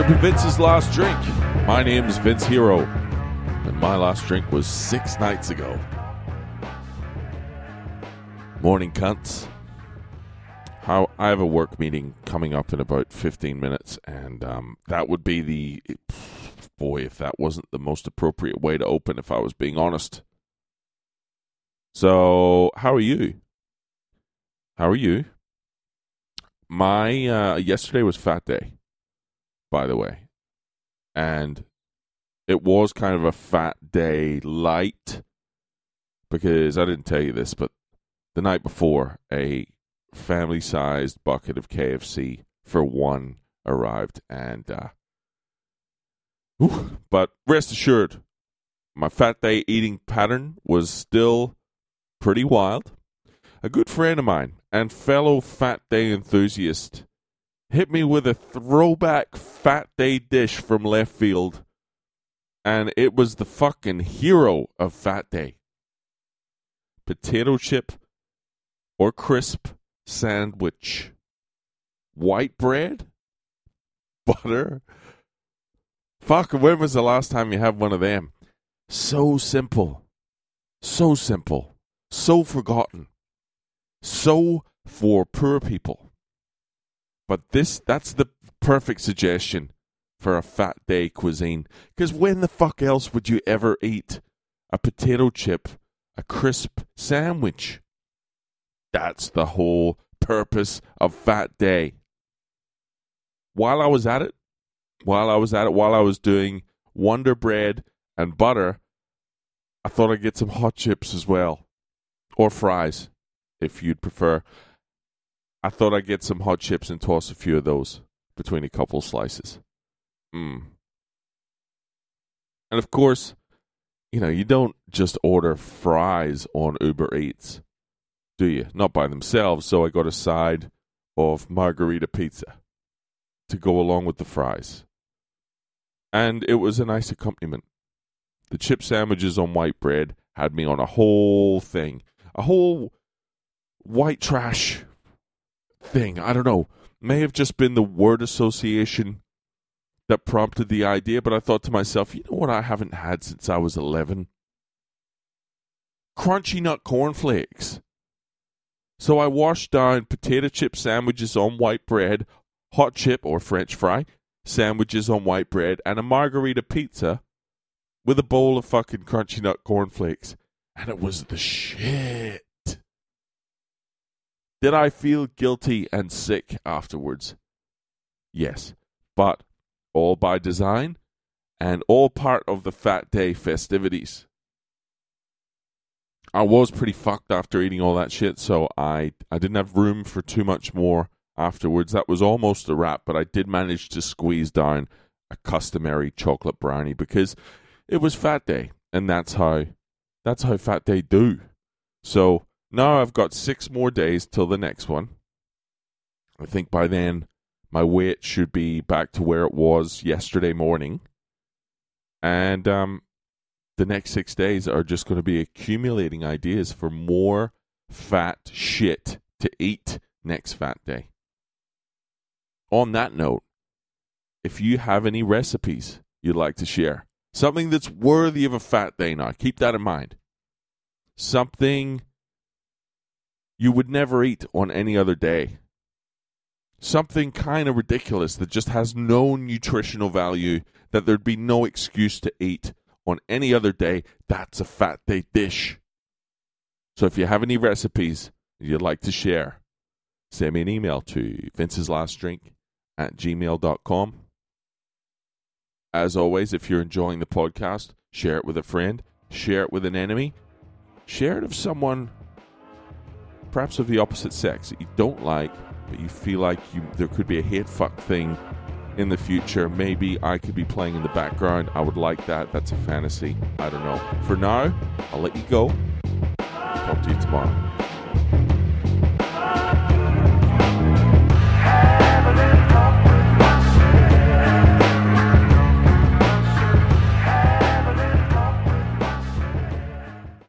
To Vince's Last Drink. My name is Vince Hero, and my last drink was six nights ago. Morning, cunts. How I have a work meeting coming up in about fifteen minutes, and um, that would be the boy if that wasn't the most appropriate way to open. If I was being honest. So, how are you? How are you? My uh, yesterday was Fat Day, by the way, and it was kind of a fat day light because I didn't tell you this, but the night before, a family-sized bucket of KFC for one arrived, and uh, whew, but rest assured, my fat day eating pattern was still pretty wild. A good friend of mine and fellow Fat Day enthusiast hit me with a throwback Fat Day dish from left field, and it was the fucking hero of Fat Day. Potato chip or crisp sandwich, white bread, butter. Fuck, when was the last time you had one of them? So simple. So simple. So forgotten so for poor people. But this that's the perfect suggestion for a fat day cuisine. Because when the fuck else would you ever eat a potato chip, a crisp sandwich? That's the whole purpose of fat day. While I was at it, while I was at it, while I was doing Wonder Bread and butter, I thought I'd get some hot chips as well. Or fries if you'd prefer. I thought I'd get some hot chips and toss a few of those between a couple slices. Mm. And of course, you know, you don't just order fries on Uber Eats, do you? Not by themselves. So I got a side of margarita pizza to go along with the fries. And it was a nice accompaniment. The chip sandwiches on white bread had me on a whole thing, a whole white trash thing. I don't know. May have just been the word association that prompted the idea, but I thought to myself, you know what I haven't had since I was 11? Crunchy nut cornflakes. So I washed down potato chip sandwiches on white bread, hot chip or French fry sandwiches on white bread, and a margarita pizza with a bowl of fucking crunchy nut cornflakes. And it was the shit. Did I feel guilty and sick afterwards? Yes, but all by design and all part of the Fat Day festivities. I was pretty fucked after eating all that shit, so I, I didn't have room for too much more afterwards. That was almost a wrap, but I did manage to squeeze down a customary chocolate brownie because it was Fat Day, and that's how that's how Fat Day do. So now I've got six more days till the next one. I think by then my weight should be back to where it was yesterday morning. And um, the next six days are just going to be accumulating ideas for more fat shit to eat next fat day. On that note, if you have any recipes you'd like to share, something that's worthy of a fat day now, keep that in mind. Something you would never eat on any other day. Something kind of ridiculous that just has no nutritional value, that there'd be no excuse to eat on any other day. That's a fat day dish. So if you have any recipes you'd like to share, send me an email to Vince's Last Drink at gmail.com. As always, if you're enjoying the podcast, share it with a friend, share it with an enemy, share it with someone perhaps of the opposite sex that you don't like, but you feel like you there could be a hate fuck thing in the future. Maybe I could be playing in the background. I would like that. That's a fantasy. I don't know. For now, I'll let you go. Talk to you tomorrow.